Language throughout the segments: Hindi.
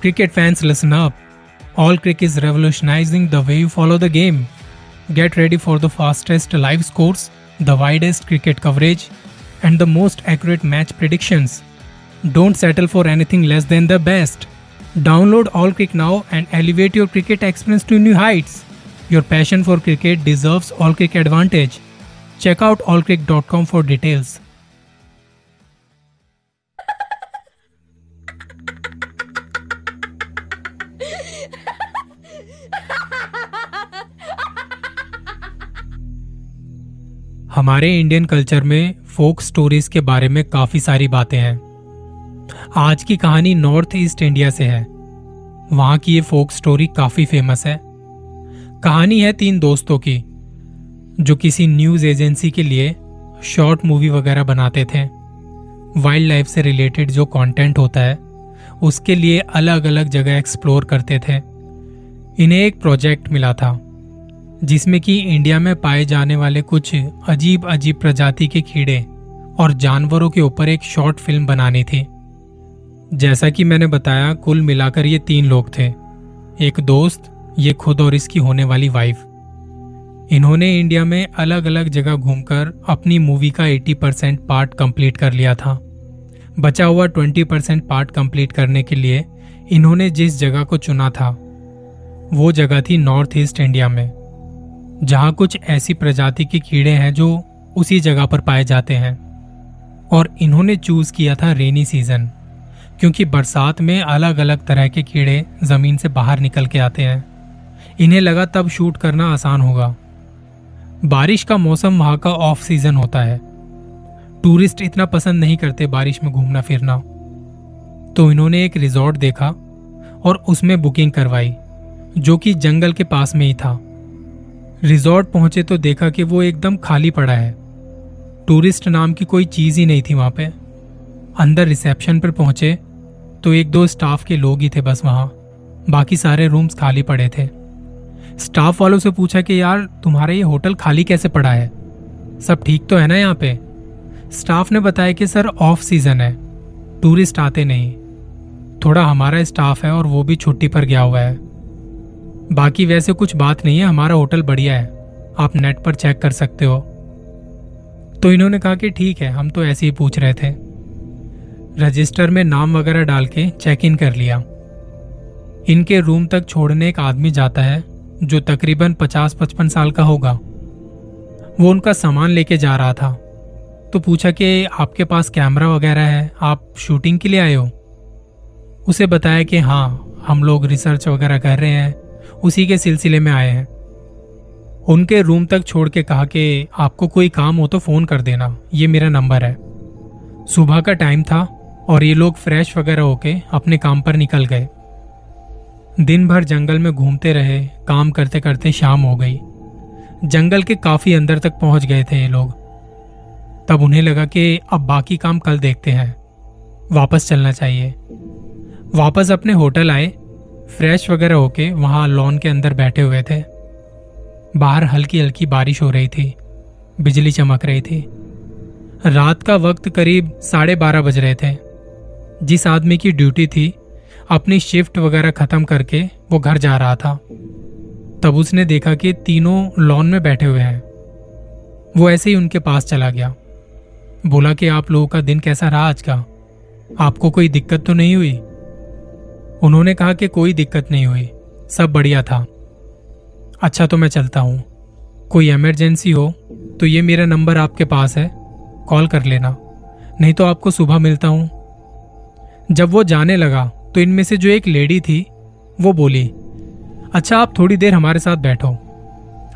Cricket fans, listen up. All Crick is revolutionizing the way you follow the game. Get ready for the fastest live scores, the widest cricket coverage, and the most accurate match predictions. Don't settle for anything less than the best. Download All Crick now and elevate your cricket experience to new heights. Your passion for cricket deserves All Crick Advantage. Check out allcrick.com for details. हमारे इंडियन कल्चर में फोक स्टोरीज के बारे में काफ़ी सारी बातें हैं। आज की कहानी नॉर्थ ईस्ट इंडिया से है। वहाँ की ये फोक स्टोरी काफ़ी फ़ेमस है। कहानी है तीन दोस्तों की, जो किसी न्यूज़ एजेंसी के लिए शॉर्ट मूवी वगैरह बनाते थे। वाइल्ड लाइफ से रिलेटेड जो कंटेंट होता है, उसके लिए अलग अलग जगह एक्सप्लोर करते थे। इन्हें एक प्रोजेक्ट मिला था। जिसमें कि इंडिया में पाए जाने वाले कुछ अजीब अजीब प्रजाति के कीड़े और जानवरों के ऊपर एक शॉर्ट फ़िल्म बनानी थी। जैसा कि मैंने बताया, कुल मिलाकर ये तीन लोग थे। एक दोस्त, ये खुद और इसकी होने वाली वाइफ इन्होंने इंडिया में अलग अलग जगह घूमकर अपनी मूवी का 80 परसेंट पार्ट कंप्लीट कर लिया था। बचा हुआ 20 परसेंट पार्ट कंप्लीट करने के लिए इन्होंने जिस जगह को चुना था, वो जगह थी नॉर्थ ईस्ट इंडिया में। जहाँ कुछ ऐसी प्रजाति के कीड़े हैं जो उसी जगह पर पाए जाते हैं। और इन्होंने चूज़ किया था रेनी सीज़न क्योंकि बरसात में अलग अलग तरह के कीड़े ज़मीन से बाहर निकल के आते हैं। इन्हें लगा तब शूट करना आसान होगा। बारिश का मौसम वहाँ का ऑफ़ सीज़न होता है। टूरिस्ट इतना पसंद नहीं करते बारिश में घूमना फिरना। तो इन्होंने एक रिजॉर्ट देखा और उसमें बुकिंग करवाई, जो कि जंगल के पास में ही था। रिजॉर्ट पहुँचे तो देखा कि वो एकदम खाली पड़ा है। टूरिस्ट नाम की कोई चीज़ ही नहीं थी वहाँ पे। अंदर रिसेप्शन पर पहुँचे तो एक दो स्टाफ के लोग ही थे बस वहाँ। बाकी सारे रूम्स खाली पड़े थे। स्टाफ वालों से पूछा कि यार, तुम्हारा ये होटल खाली कैसे पड़ा है? सब ठीक तो है ना यहाँ पे? स्टाफ ने बताया कि सर, ऑफ़ सीज़न है। टूरिस्ट आते नहीं। थोड़ा हमारा स्टाफ है और वो भी छुट्टी पर गया हुआ है। बाकी वैसे कुछ बात नहीं है, हमारा होटल बढ़िया है। आप नेट पर चेक कर सकते हो। तो इन्होंने कहा कि ठीक है, हम तो ऐसे ही पूछ रहे थे। रजिस्टर में नाम वगैरह डाल के चेक इन कर लिया। इनके रूम तक छोड़ने एक आदमी जाता है, जो तकरीबन पचास पचपन साल का होगा। वो उनका सामान लेके जा रहा था। तो पूछा कि, आपके पास कैमरा वगैरह है? आप शूटिंग के लिए आए हो? उसे बताया कि हाँ हम लोग रिसर्च वगैरह कर रहे हैं। उसी के सिलसिले में आए हैं। उनके रूम तक छोड़ के कहा कि आपको कोई काम हो तो फ़ोन कर देना, ये मेरा नंबर है। सुबह का टाइम था और ये लोग फ्रेश वगैरह होके अपने काम पर निकल गए। दिन भर जंगल में घूमते रहे, काम करते करते शाम हो गई। जंगल के काफ़ी अंदर तक पहुँच गए थे ये लोग। तब उन्हें लगा कि अब बाकी काम कल देखते हैं। वापस चलना चाहिए। वापस अपने होटल आए फ्रेश वगैरह होके वहाँ लॉन के अंदर बैठे हुए थे। बाहर हल्की हल्की बारिश हो रही थी। बिजली चमक रही थी। रात का वक्त करीब साढ़े बारह बज रहे थे। जिस आदमी की ड्यूटी थी, अपनी शिफ्ट वगैरह खत्म करके वो घर जा रहा था। तब उसने देखा कि तीनों लॉन में बैठे हुए हैं। वो ऐसे ही उनके पास चला गया। बोला कि आप लोगों का दिन कैसा रहा आज का? आपको कोई दिक्कत तो नहीं हुई? उन्होंने कहा कि कोई दिक्कत नहीं हुई, सब बढ़िया था। अच्छा तो मैं चलता हूँ। कोई इमरजेंसी हो तो ये मेरा नंबर आपके पास है। कॉल कर लेना। नहीं तो आपको सुबह मिलता हूँ। जब वो जाने लगा तो इनमें से जो एक लेडी थी, वो बोली अच्छा आप थोड़ी देर हमारे साथ बैठो।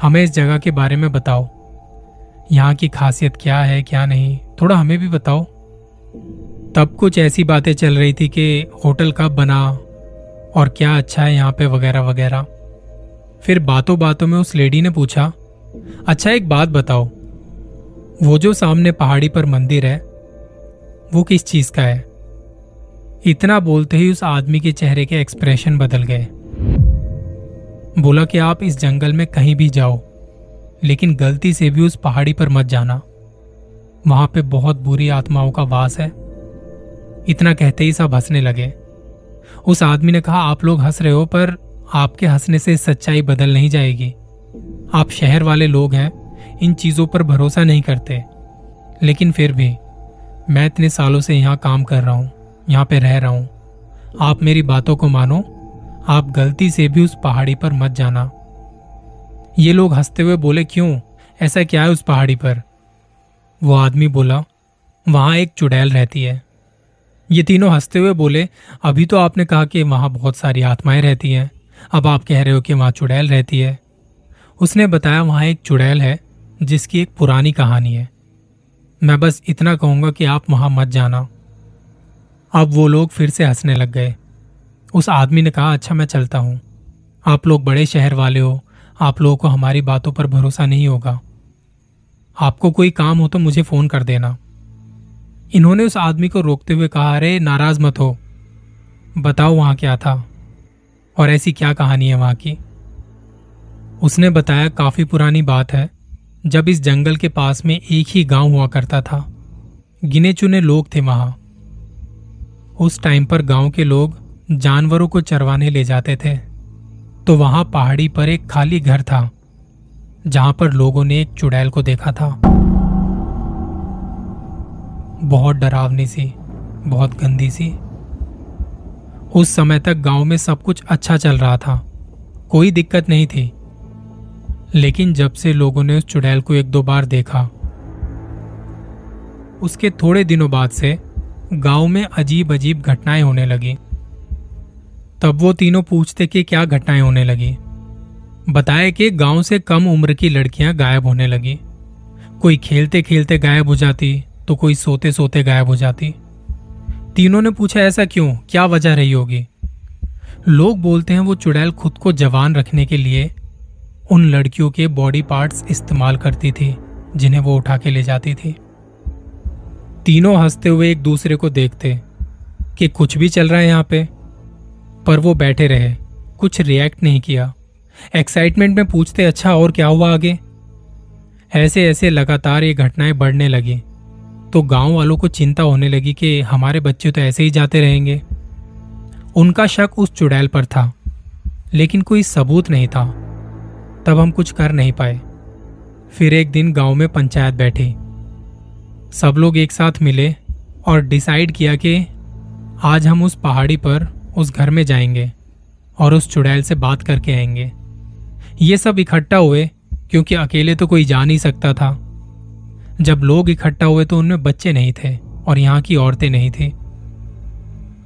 हमें इस जगह के बारे में बताओ। यहाँ की खासियत क्या है, क्या नहीं, थोड़ा हमें भी बताओ। तब कुछ ऐसी बातें चल रही थी कि होटल कब बना और क्या अच्छा है यहाँ पे वगैरह वगैरह। फिर बातों बातों में उस लेडी ने पूछा अच्छा एक बात बताओ, वो जो सामने पहाड़ी पर मंदिर है, वो किस चीज़ का है? इतना बोलते ही उस आदमी के चेहरे के एक्सप्रेशन बदल गए। बोला कि आप इस जंगल में कहीं भी जाओ, लेकिन गलती से भी उस पहाड़ी पर मत जाना। वहाँ पे बहुत बुरी आत्माओं का वास है। इतना कहते ही सब हंसने लगे। उस आदमी ने कहा, आप लोग हंस रहे हो, पर आपके हंसने से सच्चाई बदल नहीं जाएगी। आप शहर वाले लोग हैं, इन चीज़ों पर भरोसा नहीं करते। लेकिन फिर भी, मैं इतने सालों से यहाँ काम कर रहा हूँ, यहाँ पे रह रहा हूँ। आप मेरी बातों को मानो, आप गलती से भी उस पहाड़ी पर मत जाना। ये लोग हँसते हुए बोले, क्यों? ऐसा क्या है उस पहाड़ी पर? वो आदमी बोला, वहाँ एक चुड़ैल रहती है। ये तीनों हँसते हुए बोले, अभी तो आपने कहा कि वहाँ बहुत सारी आत्माएँ रहती हैं। अब आप कह रहे हो कि वहाँ चुड़ैल रहती है। उसने बताया, वहाँ एक चुड़ैल है, जिसकी एक पुरानी कहानी है। मैं बस इतना कहूँगा कि आप वहाँ मत जाना। अब वो लोग फिर से हंसने लग गए। उस आदमी ने कहा अच्छा मैं चलता हूँ। आप लोग बड़े शहर वाले हो। आप लोगों को हमारी बातों पर भरोसा नहीं होगा। आपको कोई काम हो तो मुझे फ़ोन कर देना। इन्होंने उस आदमी को रोकते हुए कहा, अरे, नाराज़ मत हो। बताओ वहाँ क्या था और ऐसी क्या कहानी है वहाँ की? उसने बताया, काफ़ी पुरानी बात है। जब इस जंगल के पास में एक ही गाँव हुआ करता था। गिने चुने लोग थे वहाँ। उस टाइम पर गाँव के लोग जानवरों को चरवाने ले जाते थे। तो वहाँ पहाड़ी पर एक खाली घर था, जहाँ पर लोगों ने एक चुड़ैल को देखा था। बहुत डरावनी सी, बहुत गंदी सी। उस समय तक गाँव में सब कुछ अच्छा चल रहा था, कोई दिक्कत नहीं थी। लेकिन जब से लोगों ने उस चुड़ैल को एक दो बार देखा, उसके थोड़े दिनों बाद से गाँव में अजीब अजीब घटनाएँ होने लगी। तब वो तीनों पूछते कि क्या घटनाएँ होने लगी। बताया कि गाँव से कम उम्र की लड़कियाँ गायब होने लगी। कोई खेलते खेलते गायब हो जाती तो कोई सोते सोते गायब हो जाती। तीनों ने पूछा, ऐसा क्यों? क्या वजह रही होगी? लोग बोलते हैं, वो चुड़ैल खुद को जवान रखने के लिए उन लड़कियों के बॉडी पार्ट्स इस्तेमाल करती थी, जिन्हें वो उठा के ले जाती थी। तीनों हँसते हुए एक दूसरे को देखते कि कुछ भी चल रहा है यहाँ पे, पर वो बैठे रहे। कुछ रिएक्ट नहीं किया। एक्साइटमेंट में पूछते अच्छा और क्या हुआ आगे? ऐसे ऐसे लगातार ये घटनाएँ बढ़ने लगी। तो गाँव वालों को चिंता होने लगी कि हमारे बच्चे तो ऐसे ही जाते रहेंगे। उनका शक उस चुड़ैल पर था, लेकिन कोई सबूत नहीं था। तब हम कुछ कर नहीं पाए। फिर एक दिन गाँव में पंचायत बैठी। सब लोग एक साथ मिले और डिसाइड किया कि आज हम उस पहाड़ी पर उस घर में जाएँगे और उस चुड़ैल से बात करके आएँगे। ये सब इकट्ठा हुए क्योंकि अकेले तो कोई जा नहीं सकता था। जब लोग इकट्ठा हुए तो उनमें बच्चे नहीं थे और यहाँ की औरतें नहीं थी।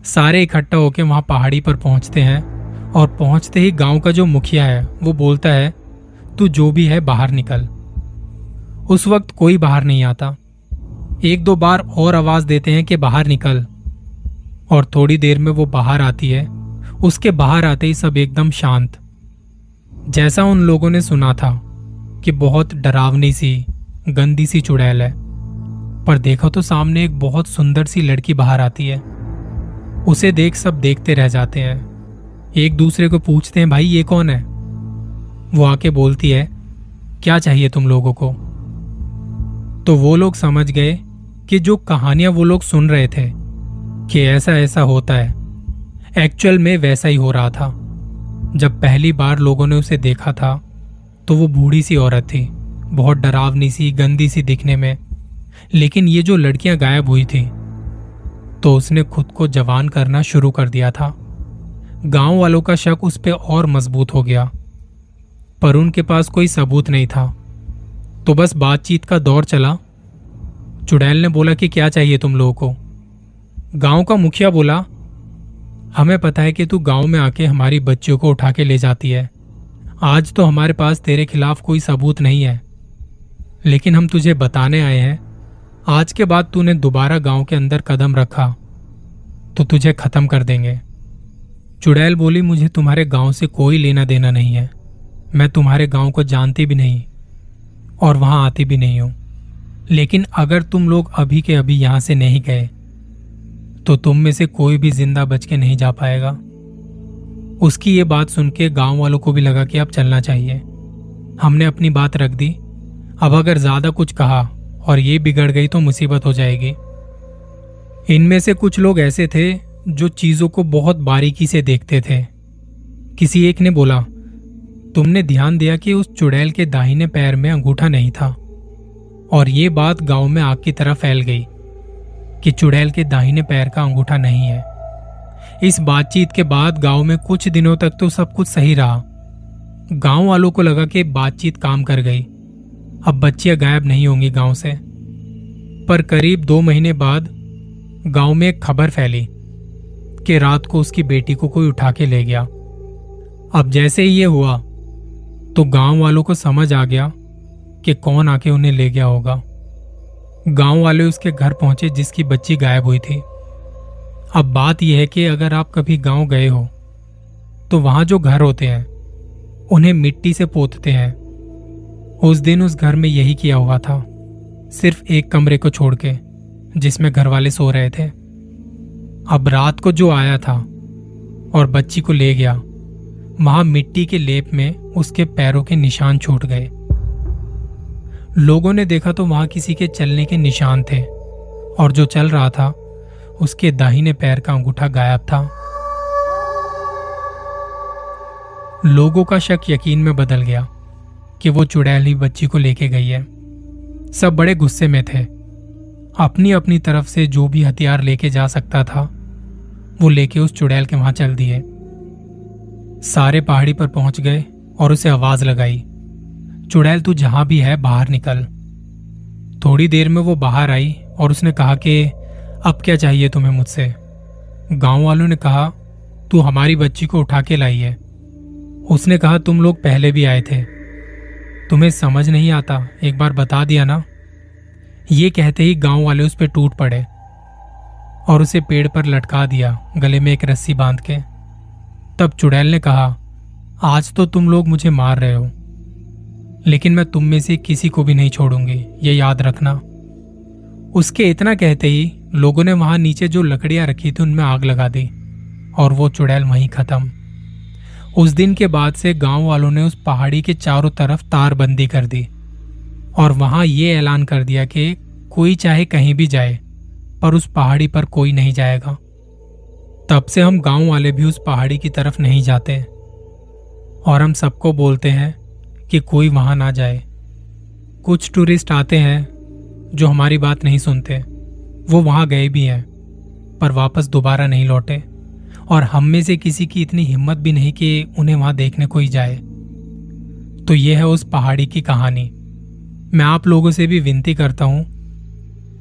सारे इकट्ठा होकर वहाँ पहाड़ी पर पहुँचते हैं और पहुँचते ही गाँव का जो मुखिया है, वो बोलता है, तू जो भी है, बाहर निकल। उस वक्त कोई बाहर नहीं आता। एक दो बार और आवाज़ देते हैं कि बाहर निकल। और थोड़ी देर में वो बाहर आती है। उसके बाहर आते ही सब एकदम शांत। जैसा उन लोगों ने सुना था कि बहुत डरावनी सी गंदी सी चुड़ैल है। पर देखो तो सामने एक बहुत सुंदर सी लड़की बाहर आती है। उसे देख सब देखते रह जाते हैं। एक दूसरे को पूछते हैं, भाई, ये कौन है? वो आके बोलती है, क्या चाहिए तुम लोगों को? तो वो लोग समझ गए कि जो कहानियाँ वो लोग सुन रहे थे, कि ऐसा ऐसा होता है। एक्चुअल में वैसा ही हो रहा था। जब पहली बार लोगों ने उसे देखा था तो वो बूढ़ी सी औरत थी। बहुत डरावनी सी, गंदी सी दिखने में। लेकिन ये जो लड़कियाँ गायब हुई थी तो उसने खुद को जवान करना शुरू कर दिया था। गाँव वालों का शक उस पर और मज़बूत हो गया, पर उनके पास कोई सबूत नहीं था। तो बस बातचीत का दौर चला। चुड़ैल ने बोला कि क्या चाहिए तुम लोगों को? गाँव का मुखिया बोला, हमें पता है कि तू गाँव में आके हमारी बच्चियों को उठा के ले जाती है। आज तो हमारे पास तेरे खिलाफ कोई सबूत नहीं है। लेकिन हम तुझे बताने आए हैं। आज के बाद तूने दोबारा गाँव के अंदर कदम रखा तो तुझे खत्म कर देंगे। चुड़ैल बोली, मुझे तुम्हारे गाँव से कोई लेना देना नहीं है। मैं तुम्हारे गाँव को जानती भी नहीं और वहाँ आती भी नहीं हूँ। लेकिन अगर तुम लोग अभी के अभी यहाँ से नहीं गए तो तुम में से कोई भी ज़िंदा बच के नहीं जा पाएगा। उसकी ये बात सुन के गाँव वालों को भी लगा कि अब चलना चाहिए। हमने अपनी बात रख दी अब अगर ज़्यादा कुछ कहा और ये बिगड़ गई तो मुसीबत हो जाएगी। इनमें से कुछ लोग ऐसे थे जो चीज़ों को बहुत बारीकी से देखते थे। किसी एक ने बोला, तुमने ध्यान दिया कि उस चुड़ैल के दाहिने पैर में अंगूठा नहीं था? और ये बात गाँव में आग की तरह फैल गई कि चुड़ैल के दाहिने पैर का अंगूठा नहीं है। इस बातचीत के बाद गाँव में कुछ दिनों तक तो सब कुछ सही रहा। गाँव वालों को लगा कि बातचीत काम कर गई। अब बच्चियाँ गायब नहीं होंगी गाँव से। पर करीब दो महीने बाद गाँव में एक खबर फैली कि रात को उसकी बेटी को कोई उठा के ले गया। अब जैसे ही ये हुआ तो गाँव वालों को समझ आ गया कि कौन आके उन्हें ले गया होगा। गाँव वाले उसके घर पहुँचे जिसकी बच्ची गायब हुई थी। अब बात यह है कि अगर आप कभी गाँव गए हो तो वहाँ जो घर होते हैं, उन्हें मिट्टी से पोतते हैं। उस दिन उस घर में यही किया हुआ था। सिर्फ़ एक कमरे को छोड़ के जिसमें घर वाले सो रहे थे। अब रात को जो आया था और बच्ची को ले गया, वहाँ मिट्टी के लेप में उसके पैरों के निशान छूट गए। लोगों ने देखा तो वहाँ किसी के चलने के निशान थे, और जो चल रहा था, उसके दाहिने पैर का अंगूठा गायब था। लोगों का शक यकीन में बदल गया। कि वो चुड़ैल बच्ची को लेके गई है। सब बड़े गुस्से में थे। अपनी अपनी तरफ़ से जो भी हथियार लेके जा सकता था, वो लेके उस चुड़ैल के वहाँ चल दिए। सारे पहाड़ी पर पहुँच गए और उसे आवाज़ लगाई, चुड़ैल, तू जहाँ भी है, बाहर निकल। थोड़ी देर में वो बाहर आई और उसने कहा कि, अब क्या चाहिए तुम्हें मुझसे? गाँव वालों ने कहा, तू हमारी बच्ची को उठा के लाई है उसने कहा, तुम लोग पहले भी आए थे। तुम्हें समझ नहीं आता, एक बार बता दिया ना? ये कहते ही गाँव वाले उस पर टूट पड़े और उसे पेड़ पर लटका दिया, गले में एक रस्सी बाँध के। तब चुड़ैल ने कहा, आज तो तुम लोग मुझे मार रहे हो, लेकिन मैं तुम में से किसी को भी नहीं छोड़ूँगी, ये याद रखना। उसके इतना कहते ही लोगों ने वहाँ नीचे जो लकड़ियाँ रखी थी, उनमें आग लगा दी और वो चुड़ैल वहीं खत्म। उस दिन के बाद से गाँव वालों ने उस पहाड़ी के चारों तरफ़ तारबंदी कर दी और वहाँ ये ऐलान कर दिया कि कोई चाहे कहीं भी जाए, पर उस पहाड़ी पर कोई नहीं जाएगा। तब से हम गाँव वाले भी उस पहाड़ी की तरफ़ नहीं जाते और हम सबको बोलते हैं कि कोई वहाँ ना जाए। कुछ टूरिस्ट आते हैं जो हमारी बात नहीं सुनते। वो वहाँ गए भी हैं, पर वापस दोबारा नहीं लौटे। और हम में से किसी की इतनी हिम्मत भी नहीं कि उन्हें वहाँ देखने को ही जाए। तो यह है उस पहाड़ी की कहानी। मैं आप लोगों से भी विनती करता हूँ,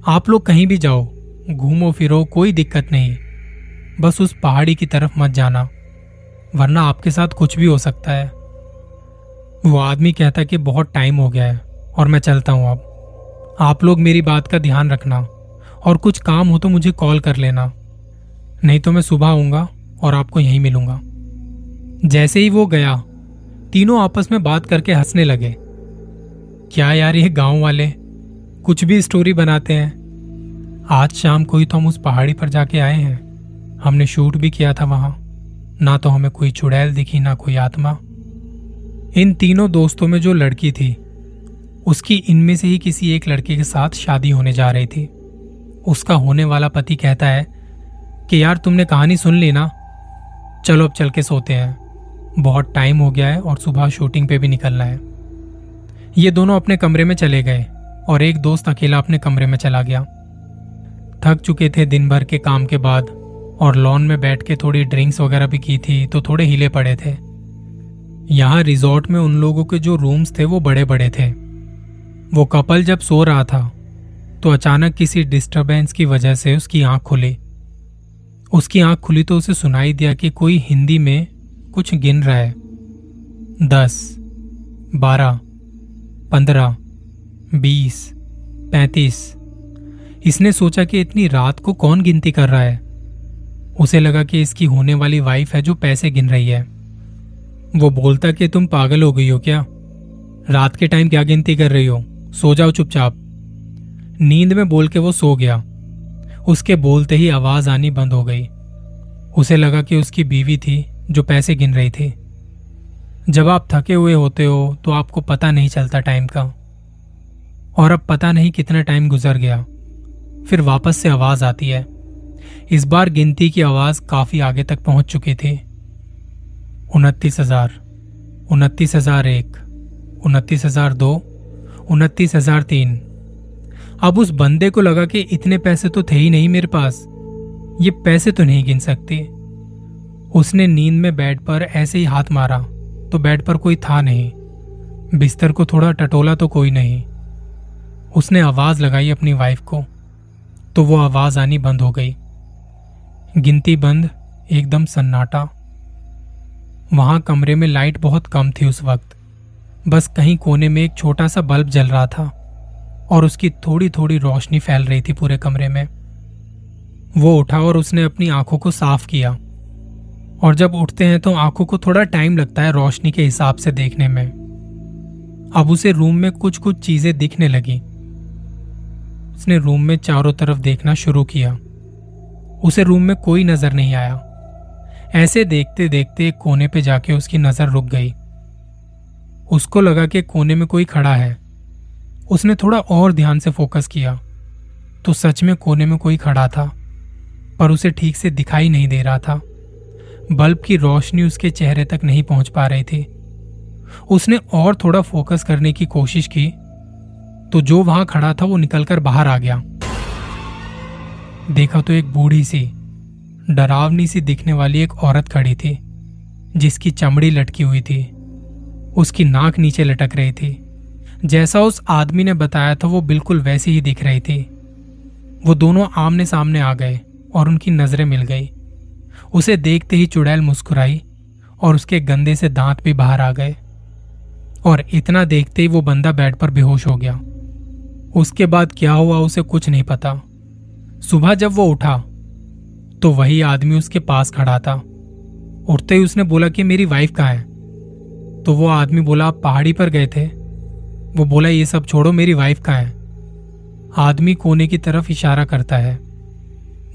आप लोग कहीं भी जाओ, घूमो फिरो, कोई दिक्कत नहीं। बस उस पहाड़ी की तरफ़ मत जाना, वरना आपके साथ कुछ भी हो सकता है। वो आदमी कहता कि बहुत टाइम हो गया है, और मैं चलता हूँ अब। आप लोग मेरी बात का ध्यान रखना, और कुछ काम हो तो मुझे कॉल कर लेना। नहीं तो मैं सुबह आऊँगा और आपको यहीं मिलूँगा। जैसे ही वो गया, तीनों आपस में बात करके हंसने लगे। क्या यार ये गाँव वाले कुछ भी स्टोरी बनाते हैं? आज शाम को ही तो हम उस पहाड़ी पर जाके आए हैं। हमने शूट भी किया था वहाँ। ना तो हमें कोई चुड़ैल दिखी, ना कोई आत्मा। इन तीनों दोस्तों में जो लड़की थी, उसकी इनमें से ही किसी एक लड़के के साथ शादी होने जा रही थी। उसका होने वाला पति कहता है कि यार तुमने कहानी सुन ली ना? चलो अब चल के सोते हैं। बहुत टाइम हो गया है और सुबह शूटिंग पे भी निकलना है। ये दोनों अपने कमरे में चले गए और एक दोस्त अकेला अपने कमरे में चला गया। थक चुके थे दिन भर के काम के बाद और लॉन में बैठ के थोड़ी ड्रिंक्स वगैरह भी की थी तो थोड़े हिले पड़े थे। यहाँ रिजॉर्ट में उन लोगों के जो रूम्स थे वो बड़े बड़े थे। वो कपल जब सो रहा था तो अचानक किसी डिस्टरबेंस की वजह से उसकी आँख खुली। उसकी आँख खुली तो उसे सुनाई दिया कि कोई हिंदी में कुछ गिन रहा है। दस, बारह, पंद्रह, बीस, पैंतीस। इसने सोचा कि इतनी रात को कौन गिनती कर रहा है। उसे लगा कि इसकी होने वाली वाइफ है जो पैसे गिन रही है। वो बोलता कि तुम पागल हो गई हो क्या? रात के टाइम क्या गिनती कर रही हो? सो जाओ चुपचाप। नींद में बोल के वो सो गया। उसके बोलते ही आवाज़ आनी बंद हो गई। उसे लगा कि उसकी बीवी थी, जो पैसे गिन रही थी। जब आप थके हुए होते हो तो आपको पता नहीं चलता टाइम का। और अब पता नहीं कितना टाइम गुजर गया। फिर वापस से आवाज़ आती है। इस बार गिनती की आवाज़ काफ़ी आगे तक पहुँच चुकी थी। उनतीस हज़ार उनतीस हज़ार एक, उनतीस हज़ार दो, उनतीस हज़ार तीन अब उस बंदे को लगा कि इतने पैसे तो थे ही नहीं मेरे पास। ये पैसे तो नहीं गिन सकते। उसने नींद में बेड पर ऐसे ही हाथ मारा तो बेड पर कोई था नहीं। बिस्तर को थोड़ा टटोला तो कोई नहीं। उसने आवाज़ लगाई अपनी वाइफ को तो वो आवाज़ आनी बंद हो गई। गिनती बंद, एकदम सन्नाटा। वहाँ कमरे में लाइट बहुत कम थी उस वक्त। बस कहीं कोने में एक छोटा सा बल्ब जल रहा था। और उसकी थोड़ी थोड़ी रोशनी फैल रही थी पूरे कमरे में। वो उठा और उसने अपनी आँखों को साफ़ किया। और जब उठते हैं तो आँखों को थोड़ा टाइम लगता है रोशनी के हिसाब से देखने में। अब उसे रूम में कुछ कुछ चीज़ें दिखने लगी। उसने रूम में चारों तरफ़ देखना शुरू किया। उसे रूम में कोई नज़र नहीं आया। ऐसे देखते देखते कोने पे जाके उसकी नज़र रुक गई। उसको लगा कि कोने में कोई खड़ा है। उसने थोड़ा और ध्यान से फोकस किया। तो सच में कोने में कोई खड़ा था, पर उसे ठीक से दिखाई नहीं दे रहा था। बल्ब की रोशनी उसके चेहरे तक नहीं पहुँच पा रही थी। उसने और थोड़ा फोकस करने की कोशिश की तो जो वहाँ खड़ा था वो निकलकर बाहर आ गया। देखा तो एक बूढ़ी सी, डरावनी सी दिखने वाली एक औरत खड़ी थी, जिसकी चमड़ी लटकी हुई थी। उसकी नाक नीचे लटक रही थी। जैसा उस आदमी ने बताया था, वो बिल्कुल वैसी ही दिख रही थी। वो दोनों आमने सामने आ गए और उनकी नज़रें मिल गई। उसे देखते ही चुड़ैल मुस्कुराई और उसके गंदे से दांत भी बाहर आ गए और इतना देखते ही वो बंदा बेड पर बेहोश हो गया। उसके बाद क्या हुआ उसे कुछ नहीं पता। सुबह जब वो उठा तो वही आदमी उसके पास खड़ा था। उठते ही उसने बोला कि मेरी वाइफ कहाँ है? तो वो आदमी बोला, आप पहाड़ी पर गए थे? वो बोला, ये सब छोड़ो, मेरी वाइफ कहाँ है? आदमी कोने की तरफ़ इशारा करता है,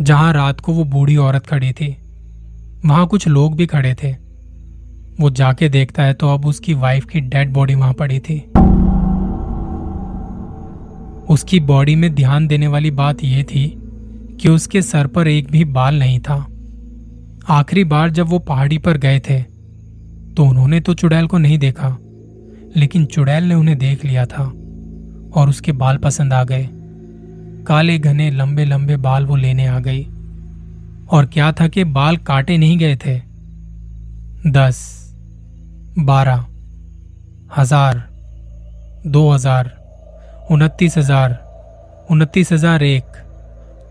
जहाँ रात को वो बूढ़ी औरत खड़ी थी। वहाँ कुछ लोग भी खड़े थे। वो जाके देखता है तो अब उसकी वाइफ की डेड बॉडी वहाँ पड़ी थी। उसकी बॉडी में ध्यान देने वाली बात यह थी कि उसके सर पर एक भी बाल नहीं था। आखिरी बार जब वो पहाड़ी पर गए थे तो उन्होंने तो चुड़ैल को नहीं देखा। लेकिन चुड़ैल ने उन्हें देख लिया था और उसके बाल पसंद आ गए। काले, घने, लंबे लंबे बाल वो लेने आ गई। और क्या था कि बाल काटे नहीं गए थे? दस, बारह, हज़ार, दो हज़ार, उनतीस हज़ार उनतीस हज़ार एक।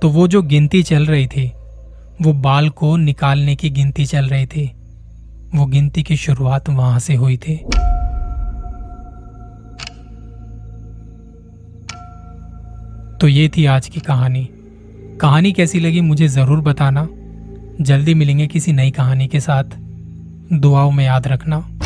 तो वो जो गिनती चल रही थी, वो बाल को निकालने की गिनती चल रही थी। वो गिनती की शुरुआत वहाँ से हुई थी। तो ये थी आज की कहानी। कहानी कैसी लगी मुझे ज़रूर बताना। जल्दी मिलेंगे किसी नई कहानी के साथ। दुआओं में याद रखना।